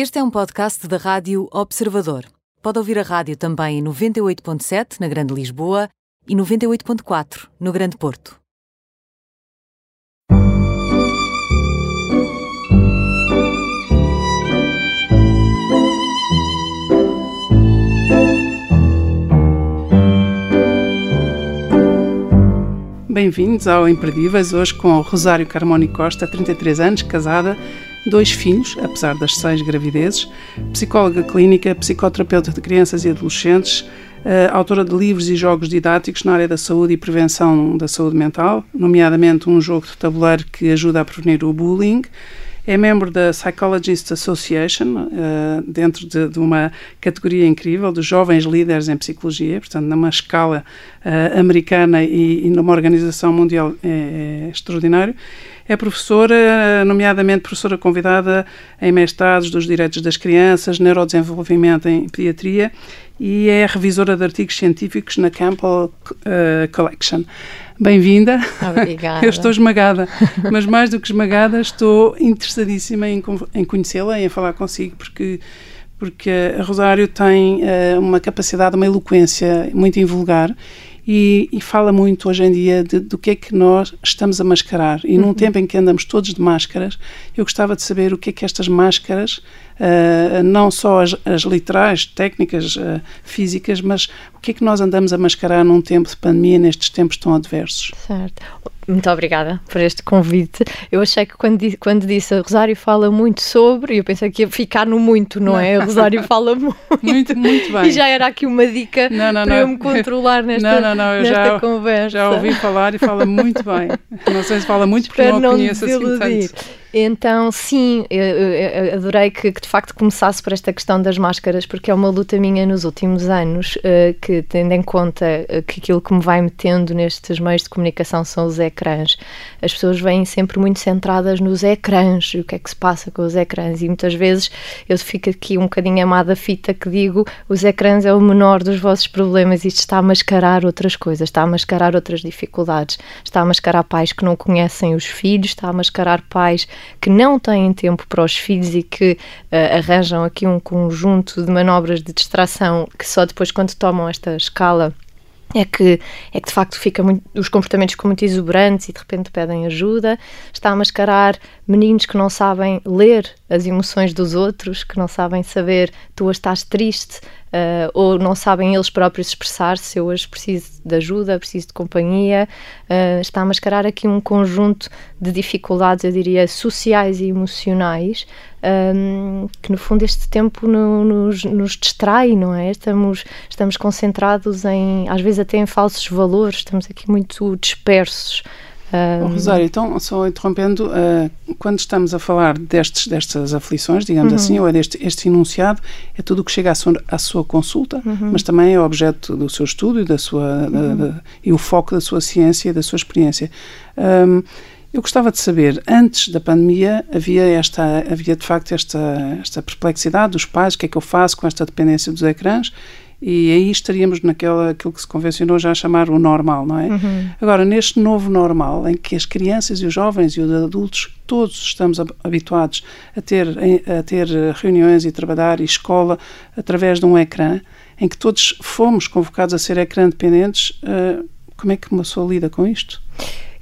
Este é um podcast da Rádio Observador. Pode ouvir a rádio também em 98.7 na Grande Lisboa e 98.4 no Grande Porto. Bem-vindos ao Imperdíveis, hoje com Rosário Carmoni Costa, 33 anos, casada, dois filhos, apesar das seis gravidezes, psicóloga clínica, psicoterapeuta de crianças e adolescentes, uh, autora de livros e jogos didáticos na área da saúde e prevenção da saúde mental, nomeadamente um jogo de tabuleiro que ajuda a prevenir o bullying, é membro da Psychologist Association, uh, dentro de, de, uma categoria incrível de jovens líderes em psicologia, portanto, numa escala uh, americana e, e, numa organização mundial é, é extraordinário. É professora, nomeadamente professora convidada em mestrados dos direitos das crianças, neurodesenvolvimento em pediatria e é revisora de artigos científicos na Campbell uh, Collection. Bem-vinda. Obrigada. Eu estou esmagada, mas mais do que esmagada, estou interessadíssima em, em conhecê-la e em falar consigo, porque porque a Rosário tem uh, uma capacidade, uma eloquência muito invulgar e, e, fala muito hoje em dia de, do que é que nós estamos a mascarar. E num uhum. tempo em que andamos todos de máscaras, eu gostava de saber o que é que estas máscaras, uh, não só as, as literais, técnicas uh, físicas, mas o que é que nós andamos a mascarar num tempo de pandemia, nestes tempos tão adversos. Certo. Muito obrigada por este convite. Eu achei que quando, quando disse a Rosário fala muito sobre, eu pensei que ia ficar no muito, não, não. é? A Rosário fala muito. muito, muito bem. E já era aqui uma dica não, não, para eu me controlar nesta, não, não, não, eu já, conversa. Já ouvi falar e fala muito bem. Não sei se fala muito porque Espero não a conheço assim tanto. Então, sim, eu, eu adorei que, que, de facto começasse por esta questão das máscaras, porque é uma luta minha nos últimos anos, uh, que tendo em conta uh, que aquilo que me vai metendo nestes meios de comunicação são os ecrãs. As pessoas vêm sempre muito centradas nos ecrãs e o que é que se passa com os ecrãs, e muitas vezes eu fico aqui um bocadinho amada fita que digo: os ecrãs é o menor dos vossos problemas, isto está a mascarar outras coisas, está a mascarar outras dificuldades, está a mascarar pais que não conhecem os filhos, está a mascarar pais que não têm tempo para os filhos e que uh, arranjam aqui um conjunto de manobras de distração que só depois, quando tomam esta escala, é que, é que de facto fica muito, os comportamentos ficam muito exuberantes e de repente pedem ajuda, está a mascarar meninos que não sabem ler as emoções dos outros, que não sabem saber tu estás triste, uh, ou não sabem eles próprios expressar-se, eu hoje preciso de ajuda, preciso de companhia, uh, está a mascarar aqui um conjunto de dificuldades, eu diria, sociais e emocionais, um, ehm, que no fundo este tempo no, nos, nos, distrai, não é? Estamos, estamos concentrados em, às vezes até em falsos valores, estamos aqui muito dispersos. Oh, Rosário, então, só interrompendo, uh, quando estamos a falar destes, destas aflições, digamos uhum. assim, ou é deste este enunciado, é tudo o que chega à sua, à sua consulta, uhum. mas também é objeto do seu estudo e, da sua, uhum. da, da, e o foco da sua ciência e da sua experiência. Um, eu gostava de saber, antes da pandemia, havia, esta, havia de facto esta, esta perplexidade dos pais, o que é que eu faço com esta dependência dos ecrãs, e aí estaríamos naquela aquilo que se convencionou já a chamar o normal, não é? Uhum. Agora, neste novo normal, em que as crianças e os jovens e os adultos, todos estamos habituados a ter, a ter reuniões e trabalhar e escola através de um ecrã, em que todos fomos convocados a ser ecrã dependentes, uh, como é que uma pessoa lida com isto?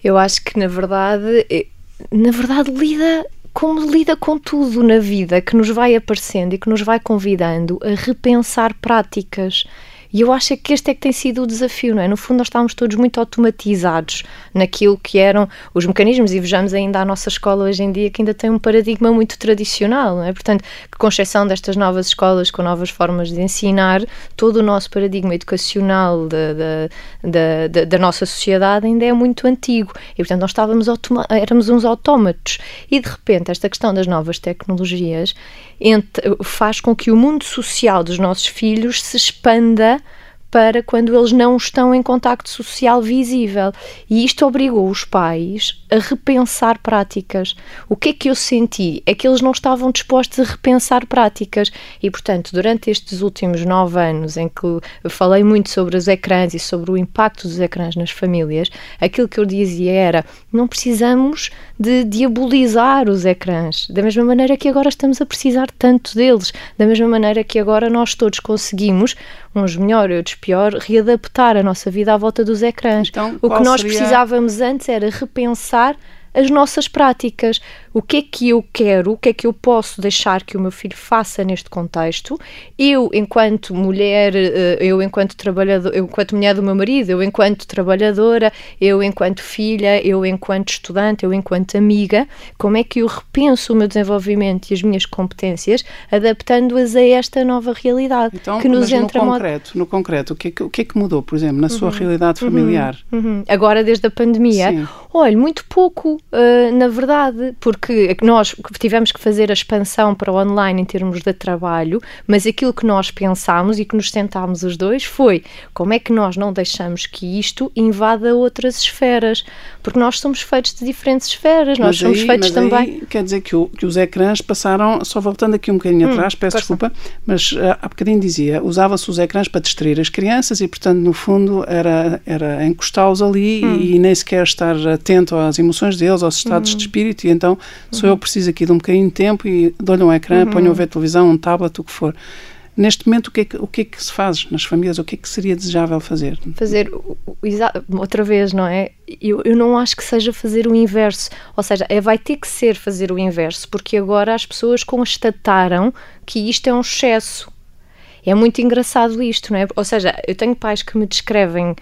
Eu acho que, na verdade, eh, na verdade, lida como lida com tudo na vida que nos vai aparecendo e que nos vai convidando a repensar práticas e eu acho que este é que tem sido o desafio, não é? No fundo, nós estávamos todos muito automatizados naquilo que eram os mecanismos e vejamos ainda a nossa escola hoje em dia que ainda tem um paradigma muito tradicional, não é? Portanto, que com exceção destas novas escolas com novas formas de ensinar, todo o nosso paradigma educacional da, da, da, da nossa sociedade ainda é muito antigo e, portanto, nós estávamos éramos uns autómatos e, de repente, esta questão das novas tecnologias faz com que o mundo social dos nossos filhos se expanda para quando eles não estão em contacto social visível. E isto obrigou os pais a repensar práticas. O que é que eu senti? É que eles não estavam dispostos a repensar práticas e, portanto, durante estes últimos nove anos em que falei muito sobre os ecrãs e sobre o impacto dos ecrãs nas famílias, aquilo que eu dizia era: não precisamos de diabolizar os ecrãs, da mesma maneira que agora estamos a precisar tanto deles, da mesma maneira que agora nós todos conseguimos, uns melhor e outros pior, readaptar a nossa vida à volta dos ecrãs. Então, o que nós seria... precisávamos antes era repensar as nossas práticas. O que é que eu quero, o que é que eu posso deixar que o meu filho faça neste contexto? Eu, enquanto mulher, eh, eu enquanto trabalhadora, eu enquanto mulher do meu marido, eu enquanto trabalhadora, eu enquanto filha, eu enquanto estudante, eu enquanto amiga, como é que eu repenso o meu desenvolvimento e as minhas competências, adaptando-as a esta nova realidade então, que nos entra no concreto, modo... no concreto, o que, é que, o que é que mudou, por exemplo, na uhum. sua realidade familiar? Uhum. Uhum. Agora, desde a pandemia, Sim. olha, muito pouco uh, na verdade, porque nós tivemos que fazer a expansão para o online em termos de trabalho, mas aquilo que nós pensámos e que nos sentámos os dois foi como é que nós não deixamos que isto invada outras esferas, porque nós somos feitos de diferentes esferas, nós mas somos aí, feitos também. Aí, quer dizer que, o, que, os ecrãs passaram, só voltando aqui um bocadinho hum, atrás, peço desculpa, mas uh, há bocadinho dizia, usava-se os ecrãs para distrair as crianças e, portanto, no fundo, era, era encostá-los ali hum. e, e nem sequer estar atento às emoções deles, aos estados uhum. de espírito, e então só eu preciso aqui de um bocadinho de tempo e dou-lhe um ecrã, uhum. ponho a ver televisão, um tablet, o que for. Neste momento, o que, é que, o que é que se faz nas famílias? O que é que seria desejável fazer? Fazer, outra vez, não é? Eu, eu não acho que seja fazer o inverso. Ou seja, é, vai ter que ser fazer o inverso, porque agora as pessoas constataram que isto é um excesso é muito engraçado isto, não é? Ou seja, eu tenho pais que me descrevem uh,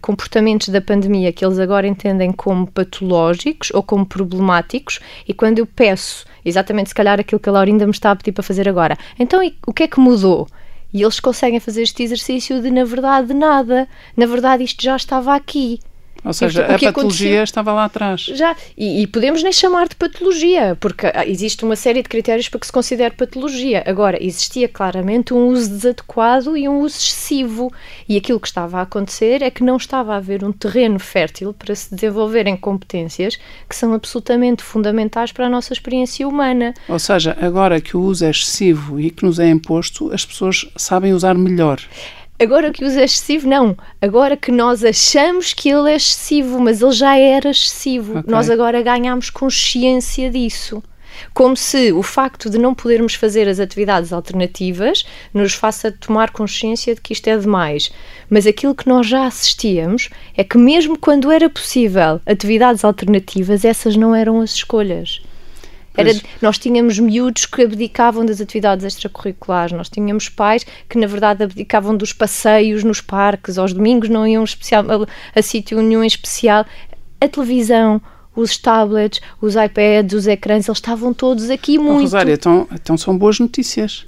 comportamentos da pandemia que eles agora entendem como patológicos ou como problemáticos, e quando eu peço exatamente, se calhar, aquilo que a Laurinda me está a pedir para fazer agora, então e, o que é que mudou? E eles conseguem fazer este exercício de, na verdade, nada. Na verdade, isto já estava aqui. Ou seja, a patologia aconteceu? estava lá atrás. Já, e, e, podemos nem chamar de patologia, porque existe uma série de critérios para que se considere patologia. Agora, existia claramente um uso desadequado e um uso excessivo. E aquilo que estava a acontecer é que não estava a haver um terreno fértil para se desenvolverem competências que são absolutamente fundamentais para a nossa experiência humana. Ou seja, agora que o uso é excessivo e que nos é imposto, as pessoas sabem usar melhor. Agora que usa excessivo, não. Agora que nós achamos que ele é excessivo, mas ele já era excessivo. Okay. Nós agora ganhamos consciência disso. Como se o facto de não podermos fazer as atividades alternativas nos faça tomar consciência de que isto é demais. Mas aquilo que nós já assistíamos é que, mesmo quando era possível atividades alternativas, essas não eram as escolhas. Era, nós tínhamos miúdos que abdicavam das atividades extracurriculares, nós tínhamos pais que, na verdade, abdicavam dos passeios nos parques, aos domingos não iam especial, a, a sítio nenhum especial. A televisão, os tablets, os iPads, os ecrãs, eles estavam todos aqui muito. Oh, Rosário, então, então são boas notícias.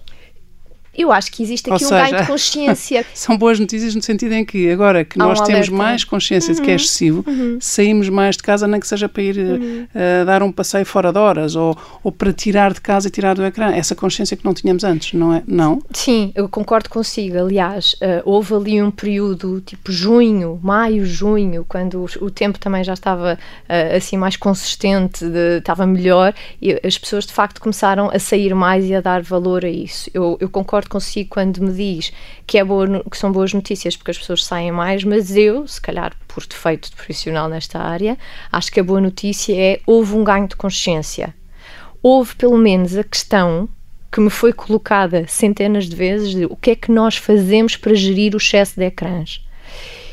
Eu acho que existe aqui Ou um seja, ganho de consciência. São boas notícias no sentido em que agora que Há nós um temos mais consciência uhum, de que é uhum. excessivo, uhum. saímos mais de casa, nem que seja para ir uhum. uh, dar um passeio fora de horas ou, ou para tirar de casa e tirar do ecrã. Essa consciência que não tínhamos antes, não é? Não? Sim, eu concordo consigo. Aliás, uh, houve ali um período tipo junho, maio, junho, quando o, o tempo também já estava uh, assim mais consistente, de, estava melhor e as pessoas de facto começaram a sair mais e a dar valor a isso. Eu, eu concordo concordo consigo quando me diz que, é boa, que são boas notícias porque as pessoas saem mais, mas eu, se calhar por defeito de profissional nesta área, acho que a boa notícia é houve um ganho de consciência. Houve pelo menos a questão que me foi colocada centenas de vezes de o que é que nós fazemos para gerir o excesso de ecrãs.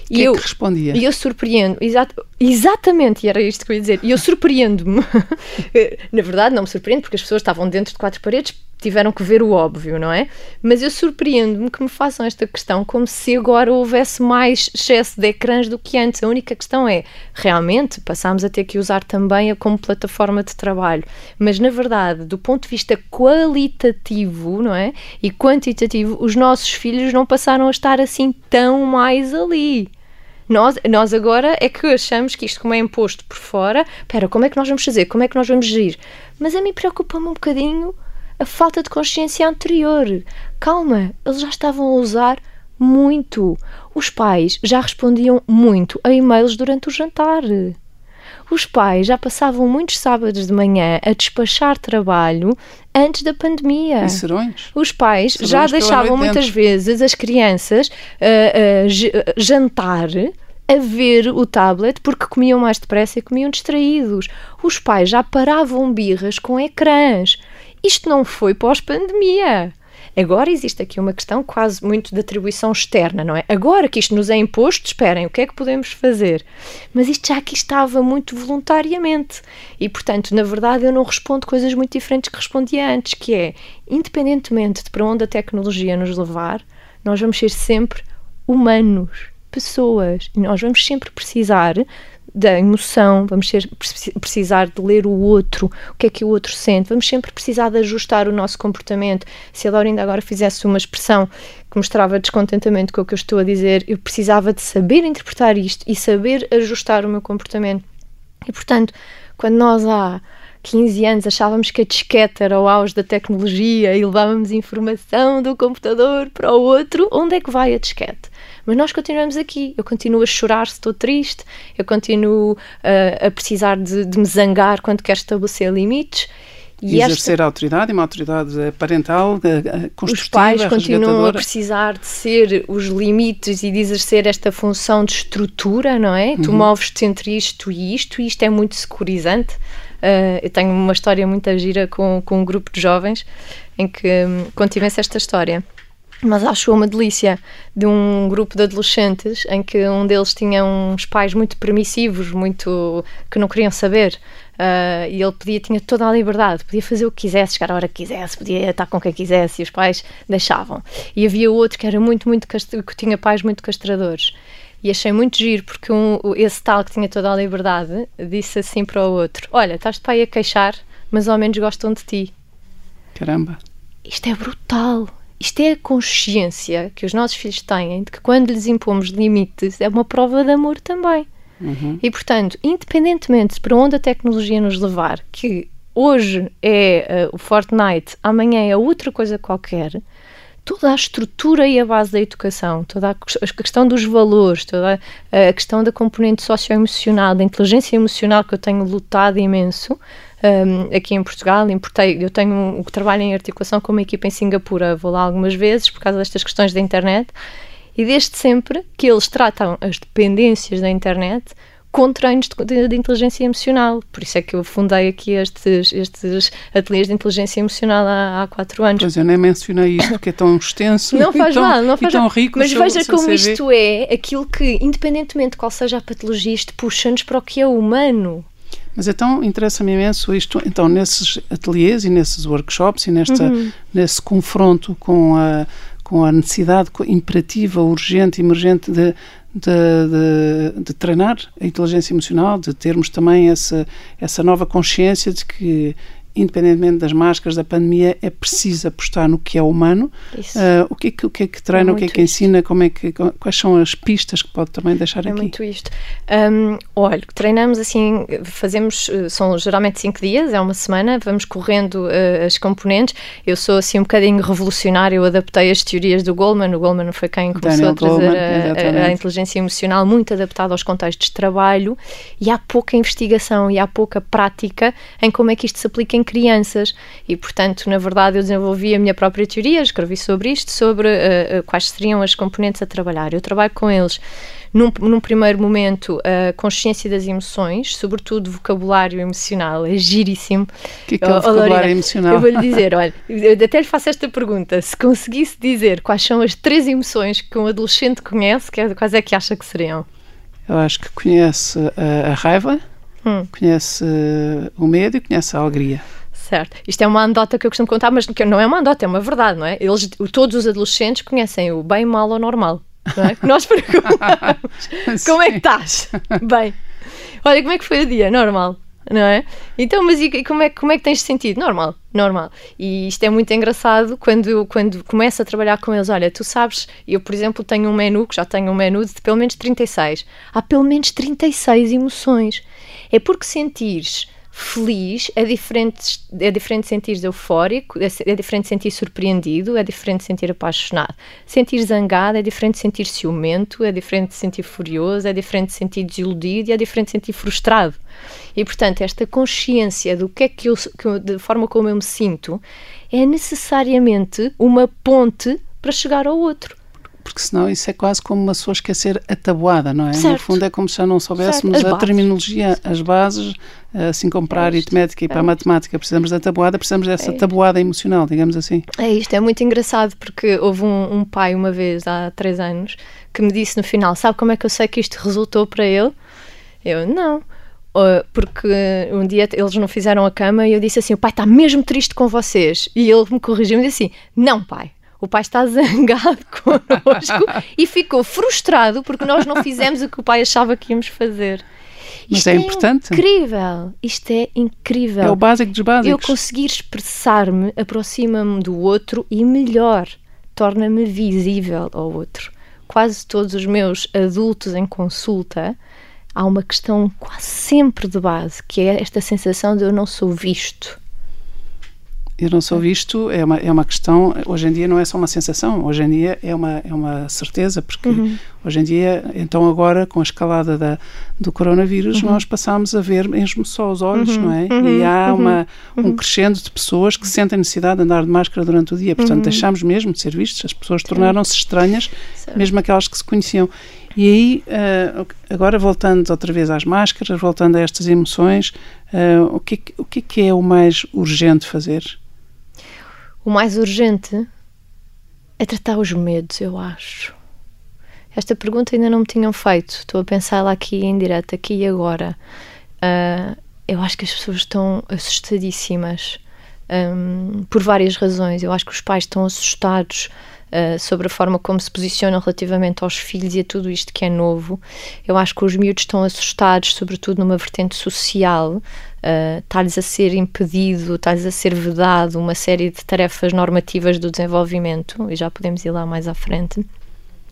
E que eu, é que respondia? E eu surpreendo, exat, exatamente, e era isto que eu ia dizer, e eu surpreendo-me. Na verdade, não me surpreendo, porque as pessoas estavam dentro de quatro paredes, tiveram que ver o óbvio, não é? Mas eu surpreendo-me que me façam esta questão como se agora houvesse mais excesso de ecrãs do que antes. A única questão é, realmente, passámos a ter que usar também a como plataforma de trabalho. Mas, na verdade, do ponto de vista qualitativo, não é? E quantitativo, os nossos filhos não passaram a estar assim tão mais ali. Nós, nós agora é que achamos que isto, como é imposto por fora, espera, como é que nós vamos fazer? Como é que nós vamos gerir? Mas a mim preocupa-me um bocadinho a falta de consciência anterior. Calma, eles já estavam a usar muito. Os pais já respondiam muito a e-mails durante o jantar. Os pais já passavam muitos sábados de manhã a despachar trabalho antes da pandemia. E serões? Os pais Serões já deixavam muitas vezes as crianças ah, j- jantar a ver o tablet porque comiam mais depressa e comiam distraídos. Os pais já paravam birras com ecrãs. Isto não foi pós-pandemia. Agora existe aqui uma questão quase muito de atribuição externa, não é? Agora que isto nos é imposto, esperem, o que é que podemos fazer? Mas isto já aqui estava muito voluntariamente. E, portanto, na verdade, eu não respondo coisas muito diferentes que respondia antes, que é, independentemente de para onde a tecnologia nos levar, nós vamos ser sempre humanos, pessoas. E nós vamos sempre precisar da emoção, vamos ser, preci- precisar de ler o outro, o que é que o outro sente, vamos sempre precisar de ajustar o nosso comportamento. Se a Laura ainda agora fizesse uma expressão que mostrava descontentamento com o que eu estou a dizer, eu precisava de saber interpretar isto e saber ajustar o meu comportamento. E portanto, quando nós há 15 anos achávamos que a disquete era o auge da tecnologia e levávamos informação do computador para o outro, onde é que vai a disquete? Mas nós continuamos aqui. Eu continuo a chorar se estou triste, eu continuo ah, a precisar de, de me zangar quando quero estabelecer limites. E exercer a autoridade, uma autoridade parental, eh, eh, os construtiva, pais continuam a precisar de ser os limites e de exercer esta função de estrutura, não é? Tu Uhum. moves-te entre isto e isto, e isto é muito securizante. Ah, eu tenho uma história muito gira com, com um grupo de jovens em que hum, contivesse esta história. Mas acho uma delícia de um grupo de adolescentes em que um deles tinha uns pais muito permissivos, muito que não queriam saber. Ah, e ele podia, tinha toda a liberdade, podia fazer o que quisesse, chegar a hora que quisesse, podia estar com quem quisesse e os pais deixavam. E havia outro que era muito, muito que tinha pais muito castradores. E achei muito giro porque um, esse tal que tinha toda a liberdade disse assim para o outro: Olha, estás-te para aí a queixar, mas ao menos gostam de ti. Caramba. Isto é brutal. Isto é a consciência que os nossos filhos têm de que quando lhes impomos limites é uma prova de amor também. Uhum. E portanto, independentemente de para onde a tecnologia nos levar, que hoje é eh, o Fortnite, amanhã é outra coisa qualquer, toda a estrutura e a base da educação, toda a ques- a questão dos valores, toda a, a questão da componente socioemocional, da inteligência emocional que eu tenho lutado imenso um, aqui em Portugal. Importei, eu tenho um, trabalho em articulação com uma equipa em Singapura, vou lá algumas vezes por causa destas questões da internet. E desde sempre que eles tratam as dependências da internet com treinos de, de- inteligência emocional. Por isso é que eu fundei aqui estes, estes ateliês de inteligência emocional há, há quatro anos. Pois eu nem mencionei isto porque é tão extenso Não faz e tão, mal, não faz mal. rico. Mas seu- veja seu como CV. isto é aquilo que, independentemente de qual seja a patologia, isto puxa-nos para o que é humano. Mas então interessa-me imenso isto, então nesses ateliês e nesses workshops e nesta, Uhum. nesse confronto com a, com a necessidade imperativa, urgente, emergente de, de, de, de treinar a inteligência emocional, de termos também essa, essa nova consciência de que independentemente das máscaras da pandemia, é preciso apostar no que é humano. Uh, o, que é que, o que é que treina, É o que é que isto. ensina, como é que, quais são as pistas que pode também deixar É aqui? muito isto. Um, olha, treinamos assim, fazemos, eh, são geralmente cinco dias, é uma semana, vamos correndo eh, as componentes. Eu sou assim um bocadinho revolucionário, eu adaptei as teorias do Goldman. O Goldman foi quem começou Daniel a trazer Goleman, a- a, inteligência emocional muito adaptada aos contextos de trabalho e há pouca investigação e há pouca prática em como é que isto se aplica em crianças. E, portanto, na verdade, eu desenvolvi a minha própria teoria, escrevi sobre isto, sobre eh, eh, quais seriam as componentes a trabalhar. Eu trabalho com eles num, num primeiro momento, a consciência das emoções, sobretudo vocabulário emocional, é giríssimo. O que é que é o Oh, oh, vocabulário Lorena, emocional? Eu vou-lhe dizer, olha, eu até lhe faço esta pergunta: se conseguisse dizer quais são as três emoções que um adolescente conhece, que- quais é que acha que seriam? Eu acho que conhece a, a raiva, Hum. conhece uh, o medo e conhece a alegria. Certo. Isto é uma anedota que eu costumo contar, mas que não é uma anedota, é uma verdade, não é? Eles, todos os adolescentes conhecem o bem, mal ou normal. Não é? Nós perguntamos como é que estás? Bem. Olha, como é que foi o dia? Normal. Não é? Então, mas e como é, como é que tens sentido? Normal, normal. E isto é muito engraçado quando, quando começo a trabalhar com eles. Olha, tu sabes, eu, por exemplo, tenho um menu, que já tenho um menu de pelo menos 36. Há pelo menos 36 emoções. É porque sentires feliz, é diferente, é diferente sentir eufórico, é, é diferente sentir surpreendido, é diferente sentir apaixonado. Sentir zangado é diferente sentir ciumento, é diferente sentir furioso, é diferente sentir desiludido e é diferente sentir frustrado. E, portanto, esta consciência do que é que eu, que, da forma como eu me sinto, é necessariamente uma ponte para chegar ao outro porque senão isso é quase como uma pessoa esquecer a tabuada, não é? Certo. No fundo é como se já não soubéssemos a terminologia, as bases, assim como para a aritmética e para a matemática precisamos da tabuada, precisamos dessa é tabuada emocional, digamos assim. É isto, é muito engraçado porque houve um, um pai uma vez, há três anos, que me disse no final, sabe como é que eu sei que isto resultou para ele? Eu, não, porque um dia eles não fizeram a cama e eu disse assim: o pai está mesmo triste com vocês. E ele me corrigiu e disse assim: não, pai, o pai está zangado connosco e ficou frustrado porque nós não fizemos o que o pai achava que íamos fazer. Mas Isto é, é importante. incrível. Isto é incrível. É o básico dos básicos. Eu conseguir expressar-me aproxima-me do outro e melhor, torna-me visível ao outro. Quase todos os meus adultos em consulta há uma questão quase sempre de base, que é esta sensação de eu não sou visto eu não sou visto é uma, é uma questão, hoje em dia não é só uma sensação, hoje em dia é uma, é uma certeza, porque uhum. hoje em dia, então agora com a escalada da, do coronavírus, uhum. nós passamos a ver mesmo só os olhos, uhum. não é? E uhum. há uhum. uma, um uhum. crescendo de pessoas que sentem necessidade de andar de máscara durante o dia, portanto deixámos mesmo de ser vistos, as pessoas tornaram-se estranhas, mesmo aquelas que se conheciam. E aí, uh, agora voltando outra vez às máscaras, voltando a estas emoções, uh, o, que, o que é que é o mais urgente fazer? O mais urgente é tratar os medos, eu acho. Esta pergunta ainda não me tinham feito. Estou a pensar lá aqui em direto, aqui e agora. Uh, eu acho que as pessoas estão assustadíssimas um, por várias razões. Eu acho que os pais estão assustados uh, sobre a forma como se posicionam relativamente aos filhos e a tudo isto que é novo. Eu acho que os miúdos estão assustados, sobretudo numa vertente social, está-lhes a ser impedido, está-lhes a ser vedado uma série de tarefas normativas do desenvolvimento, e já podemos ir lá mais à frente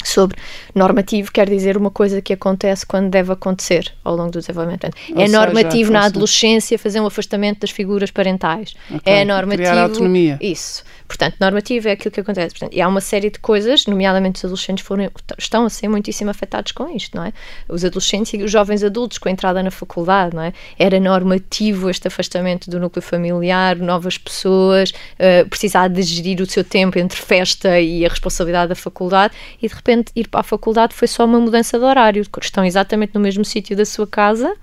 sobre normativo quer dizer uma coisa que acontece quando deve acontecer ao longo do desenvolvimento. Ou é seja, normativo na adolescência fazer um afastamento das figuras parentais. Okay. É normativo. Criar autonomia. Isso. Portanto, normativo é aquilo que acontece. Portanto, e há uma série de coisas, nomeadamente os adolescentes foram, estão a ser muitíssimo afetados com isto, não é? Os adolescentes e os jovens adultos com a entrada na faculdade, não é? Era normativo este afastamento do núcleo familiar, novas pessoas, uh, precisar de gerir o seu tempo entre festa e a responsabilidade da faculdade e de repente ir para a faculdade foi só uma mudança de horário. Estão exatamente no mesmo sítio da sua casa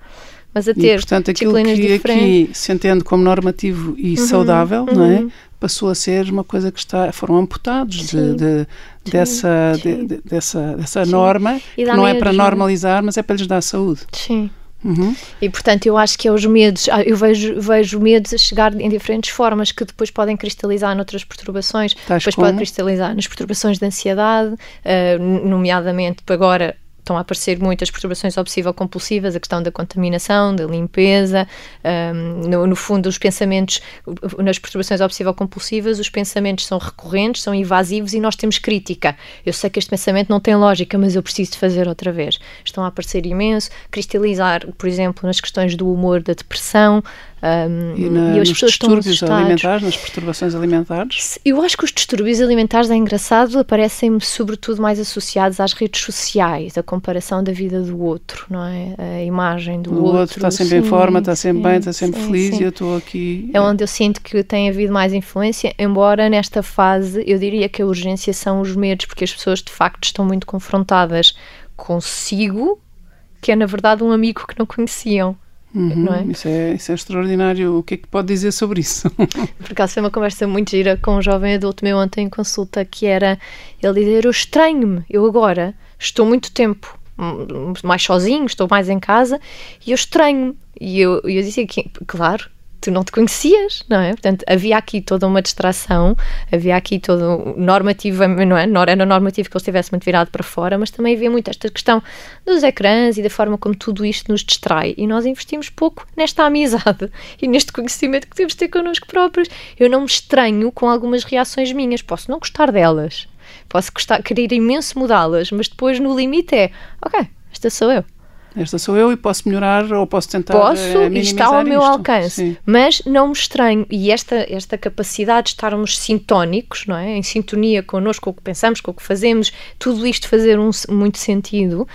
mas a ter e, portanto, aquilo que aqui se entende como normativo e uhum, saudável, uhum. não é? passou a ser uma coisa que está, foram amputados de, de, dessa, de, dessa, dessa norma, que não é para normalizar, mas é para lhes dar saúde. Sim. Uhum. E portanto, eu acho que é os medos, ah, eu vejo, vejo medos a chegar em diferentes formas que depois podem cristalizar noutras perturbações. Tais depois como? pode cristalizar nas perturbações de ansiedade, uh, nomeadamente agora estão a aparecer muitas perturbações obsessivo-compulsivas, a questão da contaminação, da limpeza, um, no, no, fundo, os pensamentos, nas perturbações obsessivo-compulsivas, os pensamentos são recorrentes, são invasivos e nós temos crítica. Eu sei que este pensamento não tem lógica, mas eu preciso de fazer outra vez. Estão a aparecer imenso, cristalizar, por exemplo, nas questões do humor, da depressão, um, e, na, e nos distúrbios alimentares, nas perturbações alimentares? Eu acho que os distúrbios alimentares, é engraçado, aparecem-me sobretudo mais associados às redes sociais, a comparação da vida do outro, não é? A imagem do outro. O outro está sempre sim, em forma, está sempre sim, bem, está sempre sim, feliz e eu estou aqui. É onde eu sinto que tem havido mais influência, embora nesta fase eu diria que a urgência são os medos, porque as pessoas de facto estão muito confrontadas consigo, que é na verdade um amigo que não conheciam. Uhum, é? Isso, é, isso é extraordinário. O que é que pode dizer sobre isso? Por acaso foi uma conversa muito gira com um jovem adulto meu ontem em consulta que era ele dizer: Eu estranho-me, eu agora estou muito tempo mais sozinho, estou mais em casa e eu estranho-me. E eu, eu disse que, claro, tu não te conhecias, não é? Portanto, havia aqui toda uma distração, havia aqui todo normativo, não é? Não era normativo que ele estivesse muito virado para fora, mas também havia muito esta questão dos ecrãs e da forma como tudo isto nos distrai. E nós investimos pouco nesta amizade e neste conhecimento que temos de ter connosco próprios. Eu não me estranho com algumas reações minhas, posso não gostar delas, posso gostar, querer imenso mudá-las, mas depois no limite é, ok, esta sou eu Esta sou eu e posso melhorar ou posso tentar Posso eh, e está ao meu isto. alcance, Sim. mas não me estranho. E esta, esta capacidade de estarmos sintónicos, não é? em sintonia connosco, com o que pensamos, com o que fazemos, tudo isto fazer um, muito sentido,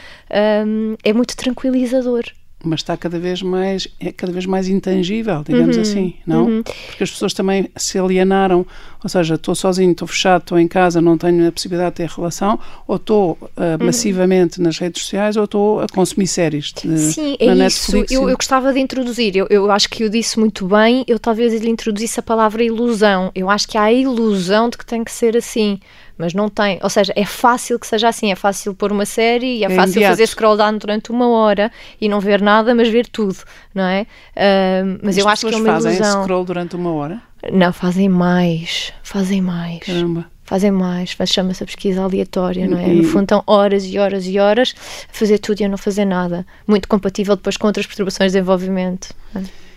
hum, é muito tranquilizador. Mas está cada vez mais é cada vez mais intangível, digamos Uhum, assim, não? Porque as pessoas também se alienaram, ou seja, estou sozinho, estou fechado, estou em casa, não tenho a possibilidade de ter relação, ou estou ah, Uhum. massivamente nas redes sociais, ou estou a consumir séries de, Sim, é isso. Netflix. Eu, eu gostava de introduzir. Eu, eu acho que eu disse muito bem. Eu talvez lhe introduzisse a palavra ilusão. Eu acho que há a ilusão de que tem que ser assim. Mas não tem. Ou seja, é fácil que seja assim. É fácil pôr uma série e é, É fácil imediato. fazer scroll down durante uma hora e não ver nada, mas ver tudo, não é? Ah, mas As eu acho que é uma fazem ilusão. scroll durante uma hora. Não, fazem mais. Fazem mais. Caramba. Fazem mais, mas chama-se a pesquisa aleatória, não é? No fundo, estão horas e horas e horas a fazer tudo e a não fazer nada. Muito compatível depois com outras perturbações de desenvolvimento.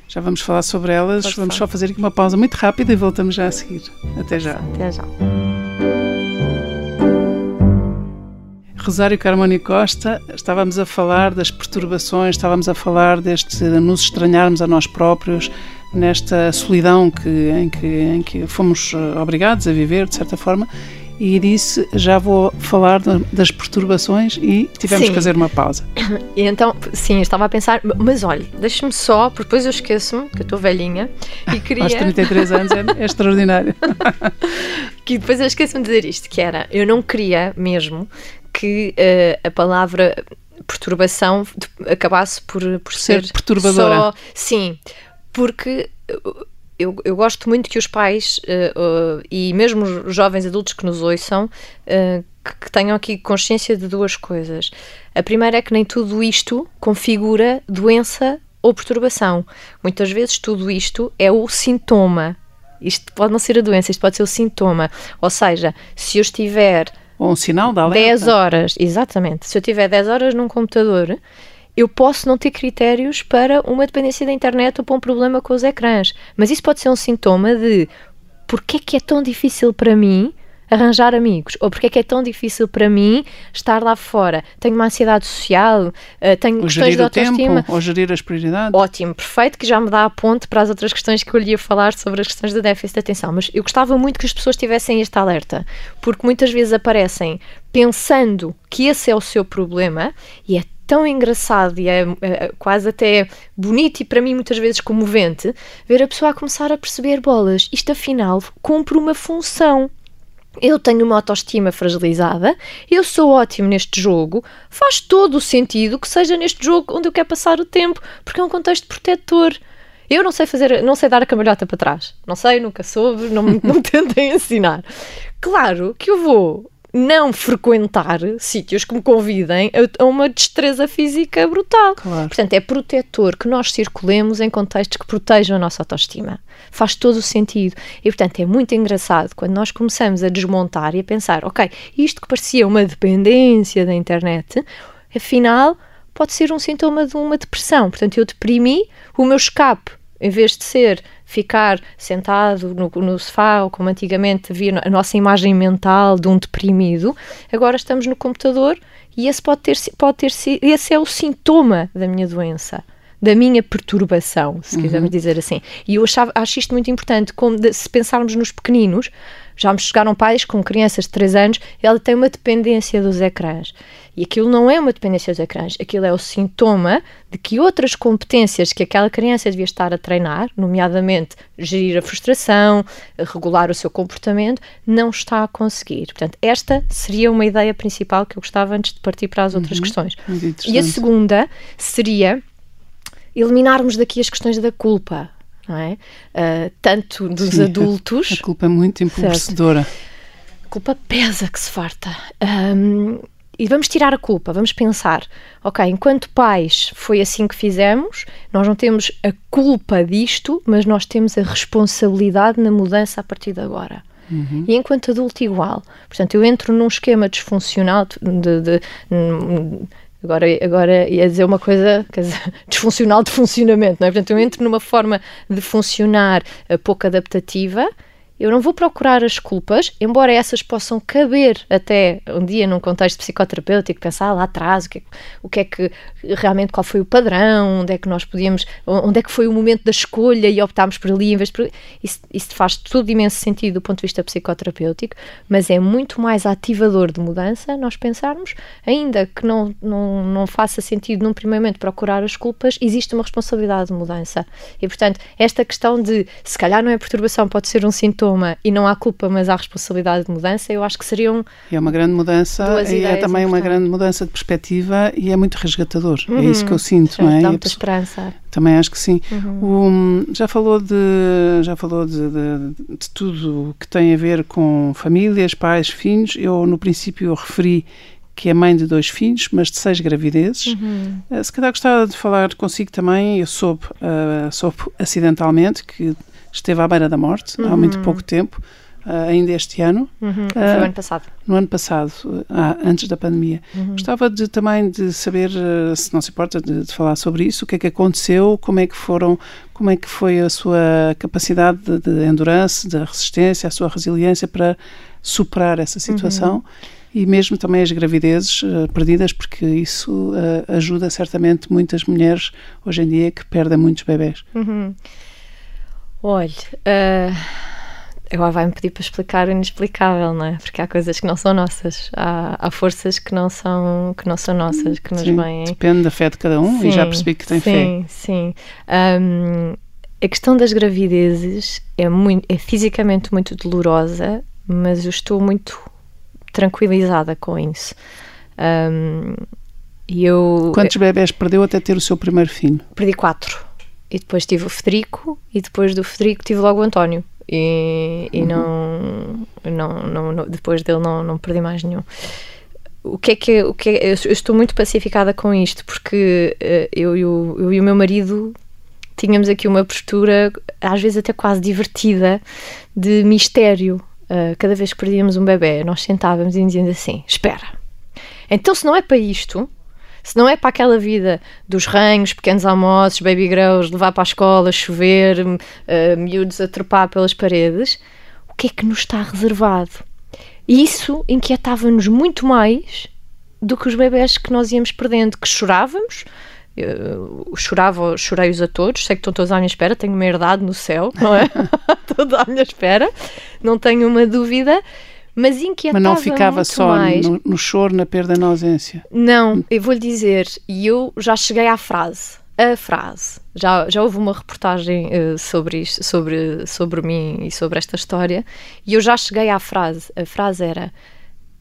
Já vamos falar sobre elas. Pode vamos falar. só fazer aqui uma pausa muito rápida e voltamos já a seguir. Até já. Até já. Rosário Carmoni Costa, estávamos a falar das perturbações, estávamos a falar deste nos estranharmos a nós próprios, nesta solidão que, em, que, em que fomos eh, obrigados a viver, de certa forma, e disse, já vou falar da- das perturbações e tivemos Sim. que fazer uma pausa. E então, sim, eu estava a pensar, mas olha, deixa-me só, porque depois eu esqueço-me, que eu estou velhinha, e queria. Aos 33 anos é, é extraordinário. que depois eu esqueço-me de dizer isto, que era, eu não queria mesmo que eh, a palavra perturbação acabasse por, por Ser ser, perturbadora. Só, sim, porque eu, eu gosto muito que os pais eh, eh, e mesmo os jovens adultos que nos ouçam eh, que, que tenham aqui consciência de duas coisas. A primeira é que nem tudo isto configura doença ou perturbação. Muitas vezes tudo isto é o sintoma. Isto pode não ser a doença, isto pode ser o sintoma. Ou seja, se eu estiver Ou um sinal de alerta. 10 horas, exatamente. Se eu tiver 10 horas num computador, eu posso não ter critérios para uma dependência da internet ou para um problema com os ecrãs. Mas isso pode ser um sintoma de porque é que é tão difícil para mim arranjar amigos? Ou porque é que é tão difícil para mim estar lá fora? Tenho uma ansiedade social, eh, tenho Ou questões de autoestima. tempo, ou gerir as prioridades. Ótimo, perfeito, que já me dá a ponte para as outras questões que eu lhe ia falar sobre as questões do déficit de atenção. Mas eu gostava muito que as pessoas tivessem este alerta, porque muitas vezes aparecem pensando que esse é o seu problema e é tão engraçado e é, é quase até bonito e para mim muitas vezes comovente ver a pessoa a começar a perceber bolas. Isto afinal cumpre uma função. Eu tenho uma autoestima fragilizada, eu sou ótimo neste jogo, faz todo o sentido que seja neste jogo onde eu quero passar o tempo, porque é um contexto protetor. Eu não sei fazer, não sei dar a cambalhota para trás. Não sei, nunca soube, não, não me tentem ensinar. Claro que eu vou não frequentar sítios que me convidem a, a uma destreza física brutal. Claro. Portanto, é protetor que nós circulemos em contextos que protejam a nossa autoestima. Faz todo o sentido. E, portanto, é muito engraçado quando nós começamos a desmontar e a pensar: ok, isto que parecia uma dependência da internet, afinal, pode ser um sintoma de uma depressão. Portanto, eu deprimi, o meu escape, em vez de ser ficar sentado no, no sofá, ou como antigamente havia a nossa imagem mental de um deprimido, agora estamos no computador e esse pode ter, pode ter esse é o sintoma da minha doença. Da minha perturbação, se quisermos dizer assim. E eu achava, acho isto muito importante, como de- se pensarmos nos pequeninos, já me chegaram pais com crianças de 3 anos, ela tem uma dependência dos ecrãs. E aquilo não é uma dependência dos ecrãs, aquilo é o sintoma de que outras competências que aquela criança devia estar a treinar, nomeadamente gerir a frustração, regular o seu comportamento, não está a conseguir. Portanto, esta seria uma ideia principal que eu gostava antes de partir para as outras questões. Muito E a segunda seria eliminarmos daqui as questões da culpa, não é? Ah, tanto dos Sim, adultos. A culpa é muito empobrecedora. A culpa pesa que se farta. Ahm, e vamos tirar a culpa, vamos pensar, ok, enquanto pais foi assim que fizemos, nós não temos a culpa disto, mas nós temos a responsabilidade na mudança a partir de agora. E enquanto adulto, igual. Portanto, eu entro num esquema disfuncional de. de- hum, Agora, agora ia dizer uma coisa dizer, disfuncional de funcionamento, não é? Portanto, eu entro numa forma de funcionar eh, pouco adaptativa eu não vou procurar as culpas, embora essas possam caber até um dia num contexto psicoterapêutico, pensar lá atrás o que, é, o que é que realmente qual foi o padrão, onde é que nós podíamos, onde é que foi o momento da escolha e optámos por ali em vez de por isso, isso faz todo imenso sentido do ponto de vista psicoterapêutico, mas é muito mais ativador de mudança nós pensarmos, ainda que não, não, não faça sentido num primeiro momento procurar as culpas, existe uma responsabilidade de mudança. E portanto, esta questão de se calhar não é perturbação, pode ser um sintoma sintoma e não há culpa, mas há responsabilidade de mudança, eu acho que seriam. E é uma grande mudança, e é também uma grande mudança de perspectiva e é muito resgatador. Uhum. É isso que eu sinto, Sim, não é? Dá muita esperança. Também acho que sim. Uhum. O, já falou de já falou de, de, de tudo que tem a ver com famílias, pais, filhos. Eu no princípio referi que é mãe de dois filhos, mas de seis gravidezes. Uhum. Uh, se calhar gostava de falar consigo também, eu soube, uh, soube acidentalmente que esteve à beira da morte uhum. há muito uhum. pouco tempo, uh, ainda este ano. Uhum. Uh, Foi o ano passado. No ano passado, uh, antes da pandemia. Uhum. Gostava de, também de saber, se não se importa, de, de, falar sobre isso, o que é que aconteceu, como é que foram, como é que foi a sua capacidade de, de endurance, de resistência, a sua resiliência para superar essa situação uhum. E mesmo também as gravidezes uh, perdidas, porque isso uh, ajuda certamente muitas mulheres hoje em dia que perdem muitos bebés. Uhum. Olha, uh, agora vai-me pedir para explicar o inexplicável, não é? Porque há coisas que não são nossas, há, há forças que não são que não são nossas, que nos sim, vêm. Depende da fé de cada um sim, e já percebi que tem sim, fé. Sim, sim. Um, a questão das gravidezes é, muito, é fisicamente muito dolorosa, mas eu estou muito tranquilizada com isso. Um, eu, Quantos bebés perdeu até ter o seu primeiro filho? Perdi quatro e depois tive o Federico e depois do Federico tive logo o António e, e uhum. não, não, não, não, depois dele não, não perdi mais nenhum o que é que, o que é, eu estou muito pacificada com isto porque uh, eu, eu, eu e o meu marido tínhamos aqui uma postura às vezes até quase divertida de mistério uh, cada vez que perdíamos um bebê nós sentávamos e dizíamos assim espera então se não é para isto se não é para aquela vida dos ranhos, pequenos almoços, baby grows, levar para a escola, chover, uh, miúdos a trepar pelas paredes, o que é que nos está reservado? E isso inquietava-nos muito mais do que os bebés que nós íamos perdendo, que chorávamos, eu chorava, chorei-os a todos, sei que estão todos à minha espera, tenho uma herdade no céu, não é? todos à minha espera, não tenho uma dúvida, mas inquietava Mas não ficava só. No, no choro, na perda, na ausência? Não, eu vou-lhe dizer, e eu já cheguei à frase, a frase. Já, já houve uma reportagem uh, sobre isto, sobre, sobre mim e sobre esta história, e eu já cheguei à frase. A frase era: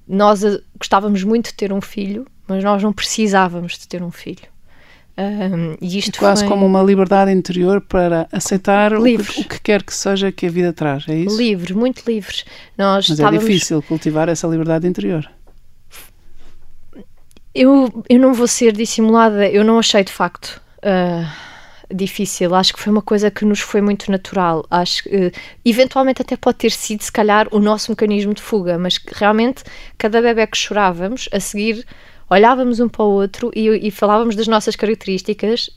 Nós uh, gostávamos muito de ter um filho, mas nós não precisávamos de ter um filho. Um, e isto é quase foi... como uma liberdade interior para aceitar o que, o que, quer que seja que a vida traz, é isso? Livres, muito livres. Nós Mas estávamos... é difícil cultivar essa liberdade interior. Eu, eu não vou ser dissimulada, eu não achei de facto uh, difícil. Acho que foi uma coisa que nos foi muito natural. Acho que uh, eventualmente até pode ter sido, se calhar, o nosso mecanismo de fuga, mas realmente cada bebê que chorávamos, a seguir olhávamos um para o outro e, e falávamos das nossas características,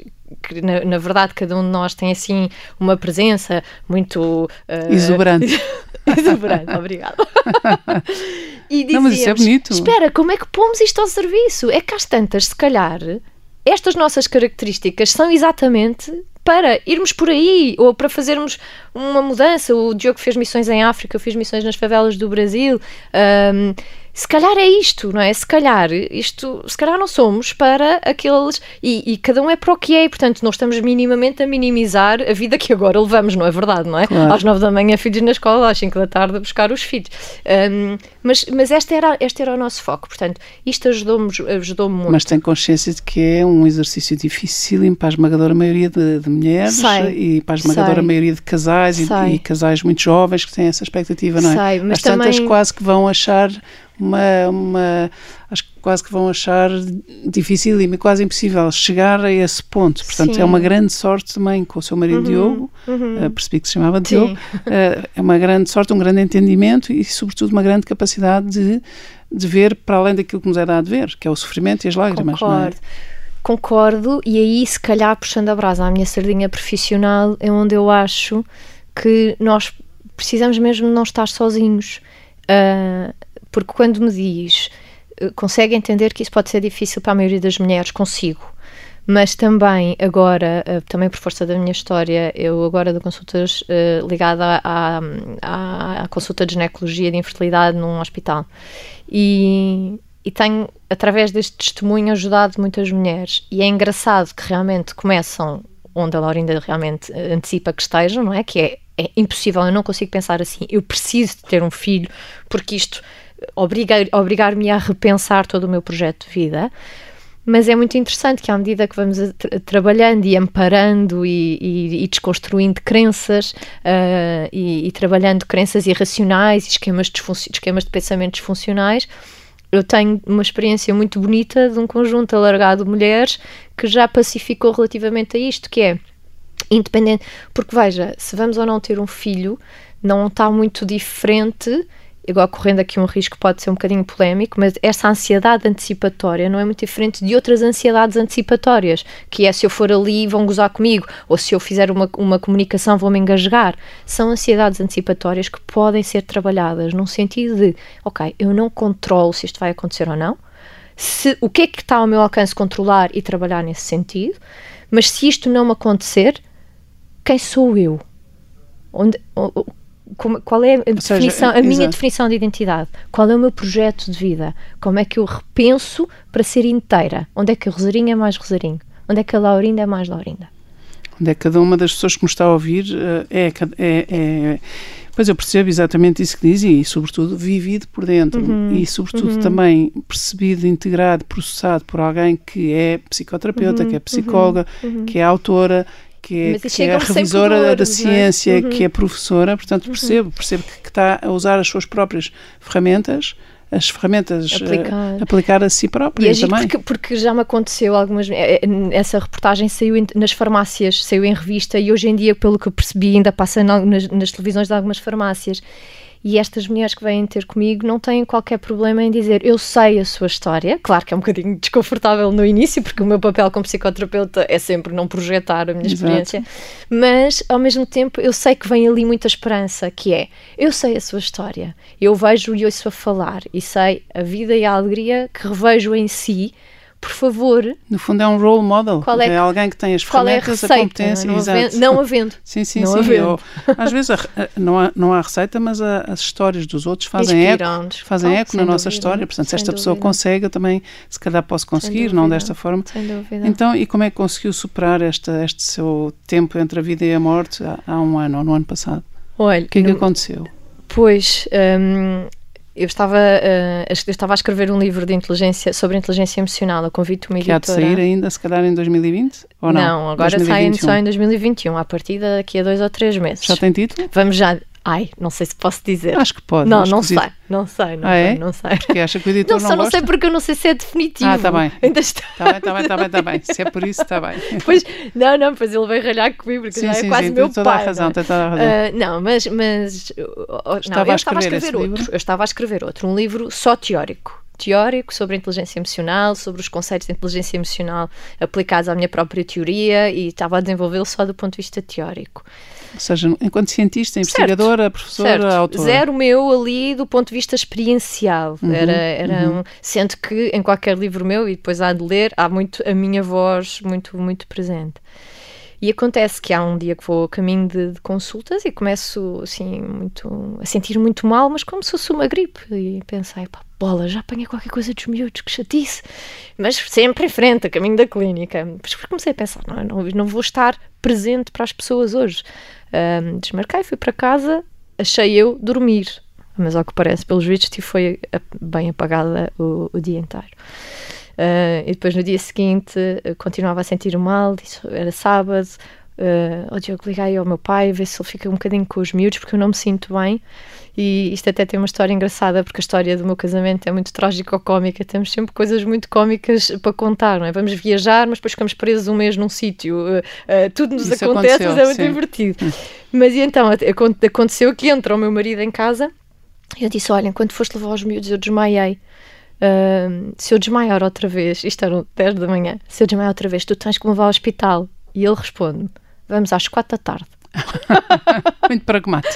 que na, na, verdade cada um de nós tem assim uma presença muito uh, exuberante. exuberante, obrigada. e dizíamos, Não, mas isso é bonito. espera, como é que pomos isto ao serviço? É que às tantas, se calhar, estas nossas características são exatamente para irmos por aí ou para fazermos uma mudança. O Diogo fez missões em África, eu fiz missões nas favelas do Brasil. Um, se calhar é isto, não é? Se calhar isto, se calhar não somos para aqueles e, e, cada um é para o que é, e portanto não estamos minimamente a minimizar a vida que agora levamos, não é verdade, não é? Claro. Às nove da manhã filhos na escola, às cinco da tarde a buscar os filhos. Um, mas mas este, era, este era o nosso foco, portanto isto ajudou-me ajudou muito. Mas tem consciência de que é um exercício difícil para a esmagadora maioria de, de mulheres Sei. e para a esmagadora Sei. maioria de casais e, e, casais muito jovens que têm essa expectativa, não é? Sei, mas Às tantas também... quase que vão achar uma, uma acho que quase que vão achar difícil e quase impossível chegar a esse ponto. Portanto, Sim. é uma grande sorte também com o seu marido uhum, Diogo, uhum. Uh, percebi que se chamava Sim. Diogo, uh, é uma grande sorte, um grande entendimento e, sobretudo, uma grande capacidade de, de ver para além daquilo que nos é dado ver, que é o sofrimento e as lágrimas. É? Concordo. É? Concordo, e aí, se calhar, puxando a brasa à minha sardinha profissional, é onde eu acho que nós precisamos mesmo não estar sozinhos. Uh, porque quando me diz, uh, consegue entender que isso pode ser difícil para a maioria das mulheres, consigo. Mas também, agora, uh, também por força da minha história, eu agora dou consultas ligada à, à, à consulta de ginecologia de infertilidade num hospital. E, e tenho, através deste testemunho, ajudado muitas mulheres. E é engraçado que realmente começam onde a Laurinda realmente antecipa que estejam, não é? Que é, é impossível, eu não consigo pensar assim, eu preciso de ter um filho, porque isto obriga, obrigar-me a repensar todo o meu projeto de vida. Mas é muito interessante que, à medida que vamos tra trabalhando e amparando e, e, e desconstruindo crenças uh, e, e, trabalhando crenças irracionais e esquemas de, esquemas de pensamentos funcionais, eu tenho uma experiência muito bonita de um conjunto alargado de mulheres que já pacificou relativamente a isto, que é independente, porque veja, se vamos ou não ter um filho, não está muito diferente igual correndo aqui um risco pode ser um bocadinho polémico, mas essa ansiedade antecipatória não é muito diferente de outras ansiedades antecipatórias, que é se eu for ali vão gozar comigo, ou se eu fizer uma, uma comunicação vão me engasgar. São ansiedades antecipatórias que podem ser trabalhadas num sentido de, ok, eu não controlo se isto vai acontecer ou não, se, o que é que está ao meu alcance controlar e trabalhar nesse sentido, mas se isto não me acontecer, quem sou eu? Onde, como, qual é a, definição, seja, a minha definição de identidade? Qual é o meu projeto de vida? Como é que eu repenso para ser inteira? Onde é que a Rosarinho é mais Rosarinho? Onde é que a Laurinda é mais Laurinda? Onde é que cada uma das pessoas que me está a ouvir eh, é, é, é Pois eu percebo exatamente isso que diz e, sobretudo, vivido por dentro uhum, e, sobretudo, uhum. também percebido, integrado, processado por alguém que é psicoterapeuta, uhum, que é psicóloga, uhum. que é autora que é, que é a revisora da ciência, uhum. que é professora, portanto uhum. percebo, percebo que, que, está a usar as suas próprias ferramentas, as ferramentas eh, aplicar, uh, aplicar a si própria e também. Porque, porque, já me aconteceu algumas eh, essa reportagem saiu em, nas farmácias, saiu em revista e hoje em dia, pelo que eu percebi, ainda passa nas, nas televisões de algumas farmácias. E estas mulheres que vêm ter comigo não têm qualquer problema em dizer eu sei a sua história. Claro que é um bocadinho desconfortável no início, porque o meu papel como psicoterapeuta é sempre não projetar a minha Exato. experiência, mas ao mesmo tempo eu sei que vem ali muita esperança, que é eu sei a sua história, eu vejo e ouço a falar e sei a vida e a alegria que revejo em si por favor. No fundo é um role model. Qual é, é alguém que tem as ferramentas, é a, a, competência. Não, havendo, não havendo. sim, sim, não sim. Às vezes a, não, há, não há receita, mas a, as histórias dos outros fazem eco, fazem eco na nossa história. Portanto, se esta pessoa consegue, eu também se calhar posso conseguir, não desta forma. Sem dúvida. Então, e como é que conseguiu superar esta, este seu tempo entre a vida e a morte há, há um ano ou no ano passado? Olha, o que é que no, aconteceu? Pois, hum, eu estava, uh, eu estava a escrever um livro de inteligência, sobre inteligência emocional, a convite uma editora. Que há de sair ainda, se calhar, em 2020? Ou não? Não, agora 2021. sai só em 2021, a partir daqui a dois ou três meses. Já tem título? Vamos já, Ai, não sei se posso dizer. Acho que pode. Não, não sei, não sei, não ah, sei, é? não sei. Porque acha que o editor não, não, não sei porque eu não sei se é definitivo. Ah, está bem. Ainda está. Está bem, está bem, está bem, está bem. Se é por isso, está bem. Pois, não, não, pois ele veio ralhar comigo porque sim, já sim, é quase sim, meu tem toda pai. A razão, não, tem toda a razão. Uh, não, mas, mas não, estava eu a estava a escrever outro. Livro? Eu estava a escrever outro, um livro só teórico teórico sobre a inteligência emocional, sobre os conceitos de inteligência emocional aplicados à minha própria teoria e estava a desenvolvê-lo só do ponto de vista teórico. Ou seja, enquanto cientista, investigadora, certo, professora, certo. autora. Zero meu ali do ponto de vista experiencial. Uhum, era, era uhum. um, sendo que em qualquer livro meu, e depois há de ler, há muito a minha voz muito, muito presente. E acontece que há um dia que vou a caminho de, de, consultas e começo assim muito a sentir muito mal, mas como se fosse uma gripe. E pensei, pá, bola, já apanhei qualquer coisa dos miúdos, que chatice. Mas sempre em frente, a caminho da clínica. Mas comecei a pensar, não, não, não vou estar presente para as pessoas hoje. Um, desmarquei, fui para casa, achei eu dormir. Mas ao que parece, pelos vídeos, foi bem apagada o, o dia inteiro. Uh, e depois no dia seguinte uh, continuava a sentir mal, era sábado. Uh, oh, Diogo, liguei ao meu pai, ver se ele fica um bocadinho com os miúdos, porque eu não me sinto bem. E isto até tem uma história engraçada, porque a história do meu casamento é muito trágico-cómica. Temos sempre coisas muito cómicas para contar, não é? Vamos viajar, mas depois ficamos presos um mês num sítio. Uh, uh, tudo nos Isso acontece, mas é muito sim. divertido. Mas e então, aconteceu que entra o meu marido em casa e eu disse: Olha, enquanto foste levar os miúdos, eu desmaiei. Uh, se eu desmaiar outra vez, isto era 10 da manhã, se eu desmaiar outra vez, tu tens que me levar ao hospital. E ele responde: Vamos às 4 da tarde. Muito pragmático.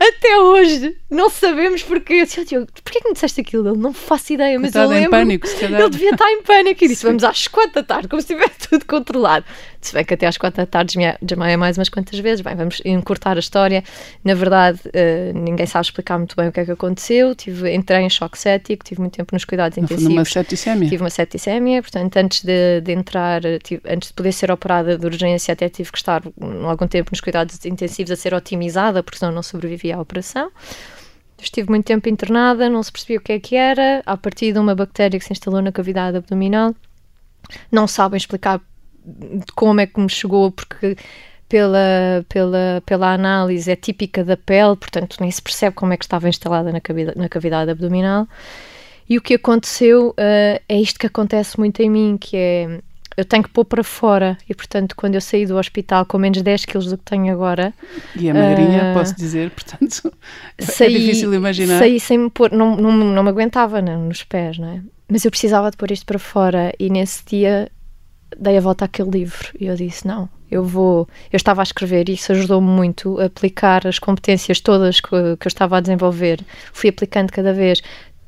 até hoje não sabemos porque. Eu disse, Diogo, porquê que me disseste aquilo? Ele não faço ideia, mas Coitado eu lembro. em pânico, se calhar. Ele devia estar em pânico e disse: Vamos às quatro da tarde, como se tivesse tudo controlado. Se bem que até às quatro da tarde desmaia mais umas quantas vezes. Bem, vamos encurtar a história. Na verdade, uh, ninguém sabe explicar muito bem o que é que aconteceu. Tive, entrei em choque cético, tive muito tempo nos cuidados No fundo, intensivos. uma septicemia. Tive uma septicemia, portanto, antes de, de entrar, tive- antes de poder ser operada de urgência, até tive que estar um, algum tempo nos cuidados intensivos a ser otimizada, porque senão não sobrevivia à operação. Estive muito tempo internada, não se percebia o que é que era, a partir de uma bactéria que se instalou na cavidade abdominal. Não sabem explicar como é que me chegou, porque pela, pela, pela análise é típica da pele, portanto nem se percebe como é que estava instalada na cavidade, na cavidade abdominal. E o que aconteceu eh, é isto que acontece muito em mim, que é eu tenho que pôr para fora e portanto quando eu saí do hospital com menos 10 quilos do que tenho agora E a magrinha, Ah. posso dizer, portanto, saí, é difícil imaginar. saí sem me pôr, não, não, não me aguentava não, nos pés, não é? Mas eu precisava de pôr isto para fora e nesse dia dei a volta àquele livro e eu disse, não, eu vou... Eu estava a escrever e isso ajudou-me muito a aplicar as competências todas que, que eu estava a desenvolver. Fui aplicando cada vez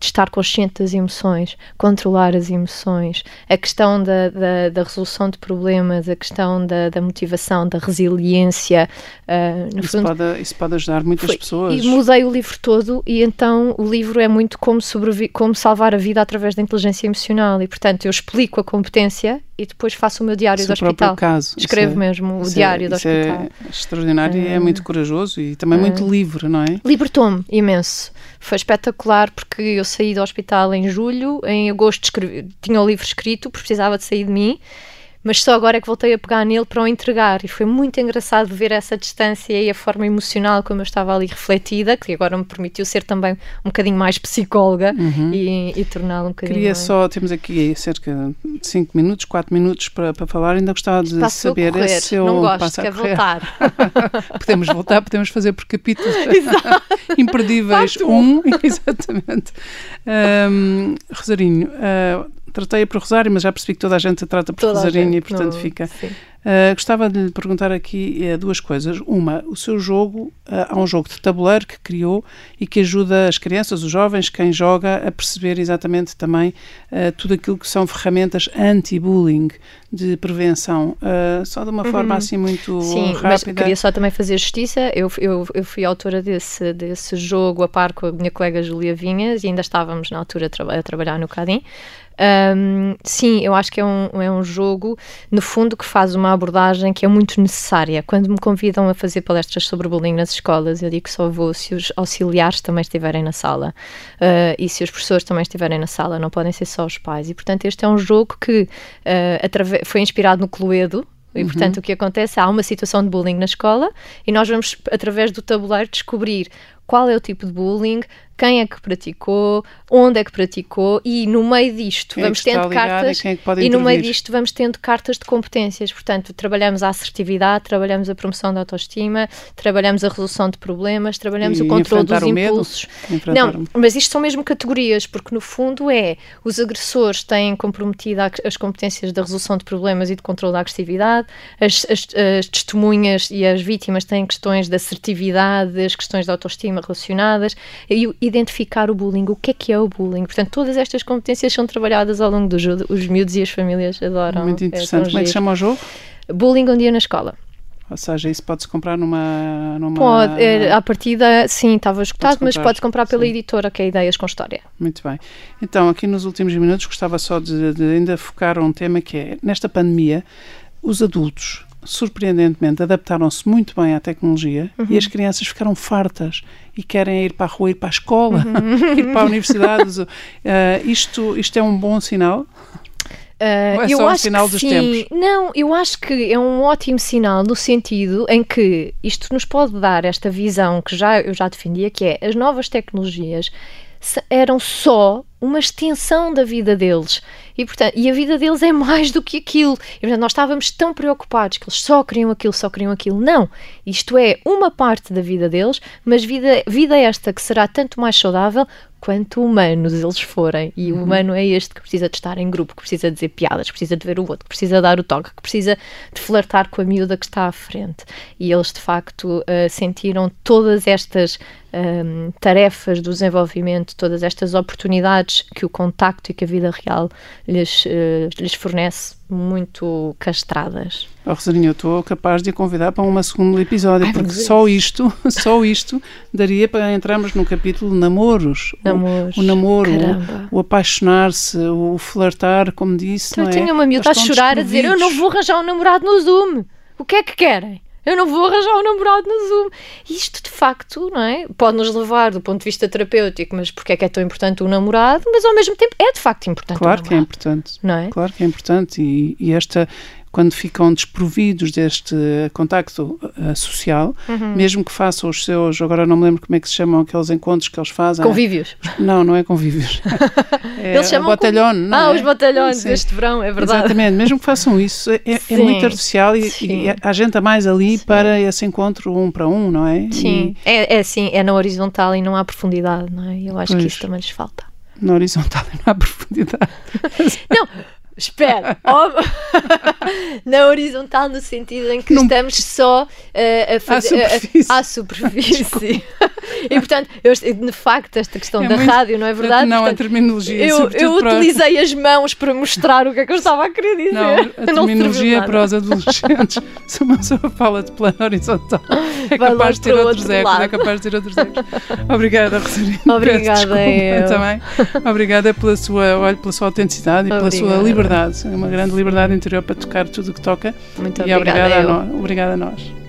de estar consciente das emoções, controlar as emoções, a questão da, da, da resolução de problemas, a questão da, da motivação, da resiliência. ah, no Isso fundo, pode, isso pode ajudar muitas foi- pessoas. E mudei o livro todo e então o livro é muito como, como salvar a vida através da inteligência emocional e portanto eu explico a competência e depois faço o meu diário O do próprio hospital. caso. Isso Escrevo é- mesmo o isso é- diário do isso hospital. é extraordinário e é Ah. muito corajoso e também muito livre, não é? Libertou-me imenso. Foi espetacular porque eu saí do hospital em julho, em agosto escrevi- tinha o livro escrito, porque precisava de sair de mim, mas só agora é que voltei a pegar nele para o entregar e foi muito engraçado ver essa distância e a forma emocional como eu estava ali refletida, que agora me permitiu ser também um bocadinho mais psicóloga e, e torná-lo um bocadinho Queria mais... só, temos aqui cerca de 5 minutos, 4 minutos para, para falar, ainda gostava de Passou saber correr, esse seu não gosto, passa quer correr. voltar. podemos voltar, podemos fazer por capítulos imperdíveis. Parte Um, exatamente. Ahm, Rosarinho, ah, tratei-a por Rosário, mas já percebi que toda a gente a trata por Toda e portanto não- fica. Uh, gostava de lhe perguntar aqui eh, duas coisas. Uma, o seu jogo, uh, há um jogo de tabuleiro que criou e que ajuda as crianças, os jovens, quem joga, a perceber exatamente também uh, tudo aquilo que são ferramentas anti-bullying de prevenção. Uh, só de uma forma assim muito Uhum. Sim, mas rápida. queria só também fazer justiça. Eu, eu, eu fui autora desse, desse jogo a par com a minha colega Julia Vinhas e ainda estávamos na altura a, traba- a trabalhar no CADIM. Ahm, sim, eu acho que é um, é um jogo, no fundo, que faz uma abordagem que é muito necessária. Quando me convidam a fazer palestras sobre bullying nas escolas, eu digo que só vou se os auxiliares também estiverem na sala Ah, e se os professores também estiverem na sala, não podem ser só os pais. E, portanto, este é um jogo que atrave- foi inspirado no Cluedo, e, portanto, o que acontece? Há uma situação de bullying na escola e nós vamos, através do tabuleiro, descobrir qual é o tipo de bullying, quem é que praticou, onde é que praticou e no meio disto Quem é vamos está tendo e cartas quem é e no meio disto vamos tendo cartas de competências. Portanto, trabalhamos a assertividade, trabalhamos a promoção da autoestima, trabalhamos a resolução de problemas, trabalhamos E o controle dos o medo, impulsos. enfrentar Não, mas isto são mesmo categorias, porque no fundo é os agressores têm comprometido as competências da resolução de problemas e de controle da agressividade, as, as- as testemunhas e as vítimas têm questões de assertividade, as questões de autoestima relacionadas, e identificar o bullying, o que é que é o bullying. Portanto, todas estas competências são trabalhadas ao longo do jogo, os miúdos e as famílias adoram. Muito é interessante. tão Como é que chama o jogo? Bullying um dia na escola. Ou seja, isso pode-se comprar numa. numa... Pode, é, à partida, sim, estava esgotado, mas comprar, podes comprar pela sim. editora, que é Ideias com História. Muito bem. Então, aqui nos últimos minutos, gostava só de, de ainda focar um tema que é: nesta pandemia, os adultos, surpreendentemente, adaptaram-se muito bem à tecnologia Uhum. e as crianças ficaram fartas e querem ir para a rua, ir para a escola, Uhum. ir para a universidade. Uh, isto, isto é um bom sinal? Uh, Ou é eu só um acho sinal que dos sim. tempos? Não, eu acho que é um ótimo sinal no sentido em que isto nos pode dar esta visão que já eu já defendia, que é as novas tecnologias eram só uma extensão da vida deles. E, portanto, e a vida deles é mais do que aquilo. E, portanto, nós estávamos tão preocupados que eles só queriam aquilo, só queriam aquilo. Não. Isto é uma parte da vida deles, mas vida, vida esta que será tanto mais saudável quanto humanos eles forem. E o uhum. humano é este que precisa de estar em grupo, que precisa dizer piadas, que precisa de ver o outro, que precisa dar o toque, que precisa de flertar com a miúda que está à frente. E eles, de facto, uh, sentiram todas estas um, tarefas do desenvolvimento, todas estas oportunidades que o contacto e que a vida real lhes, uh, lhes fornece muito castradas. Oh, Rosarinha, eu estou capaz de a convidar para um segundo episódio, Ai, porque só isto, só isto daria para entrarmos no capítulo namoros. Namoros. O, o namoro, o, o apaixonar-se, o flertar, como disse. Então, eu é? tinha uma miúda a chorar, a dizer: Eu não vou arranjar um namorado no Zoom. O que é que querem? Eu não vou arranjar um namorado no Zoom. Isto, de facto, não é? Pode nos levar do ponto de vista terapêutico, mas porque é que é tão importante o namorado? Mas, ao mesmo tempo, é de facto importante Claro que é importante. Não é? Claro que é importante. E, e esta quando ficam desprovidos deste contacto uh, social, uhum. mesmo que façam os seus, agora não me lembro como é que se chamam aqueles encontros que eles fazem. Convívios. Não, não é convívios. é eles chamam batalhão, com... não Ah, é? os batalhões Sim. deste verão, é verdade. Exatamente, mesmo que façam isso, é, é, é muito artificial e, e, há gente a mais ali Sim. para esse encontro um para um, não é? Sim, e... é, é assim, é na horizontal e não há profundidade, não é? Eu acho pois. que isso também lhes falta. Na horizontal e não há profundidade. não, Espera, na horizontal no sentido em que não. estamos só uh, a fazer à superfície. à superfície. e portanto, eu, de facto, esta questão é da muito, rádio, não é verdade? Não, portanto, a terminologia. Eu, eu utilizei as mãos para mostrar o que é que eu estava a querer dizer. Não, a terminologia não para os adolescentes. Se uma pessoa fala de plano horizontal, é capaz de ter outros ecos. É capaz de ter outros ecos. Obrigada, Rosario. Obrigada, eu. Também. Obrigada pela sua, olha, pela sua autenticidade e pela sua liberdade liberdade, uma grande liberdade interior para tocar tudo o que toca. Muito e obrigada. Obrigada a, nós, obrigada a nós.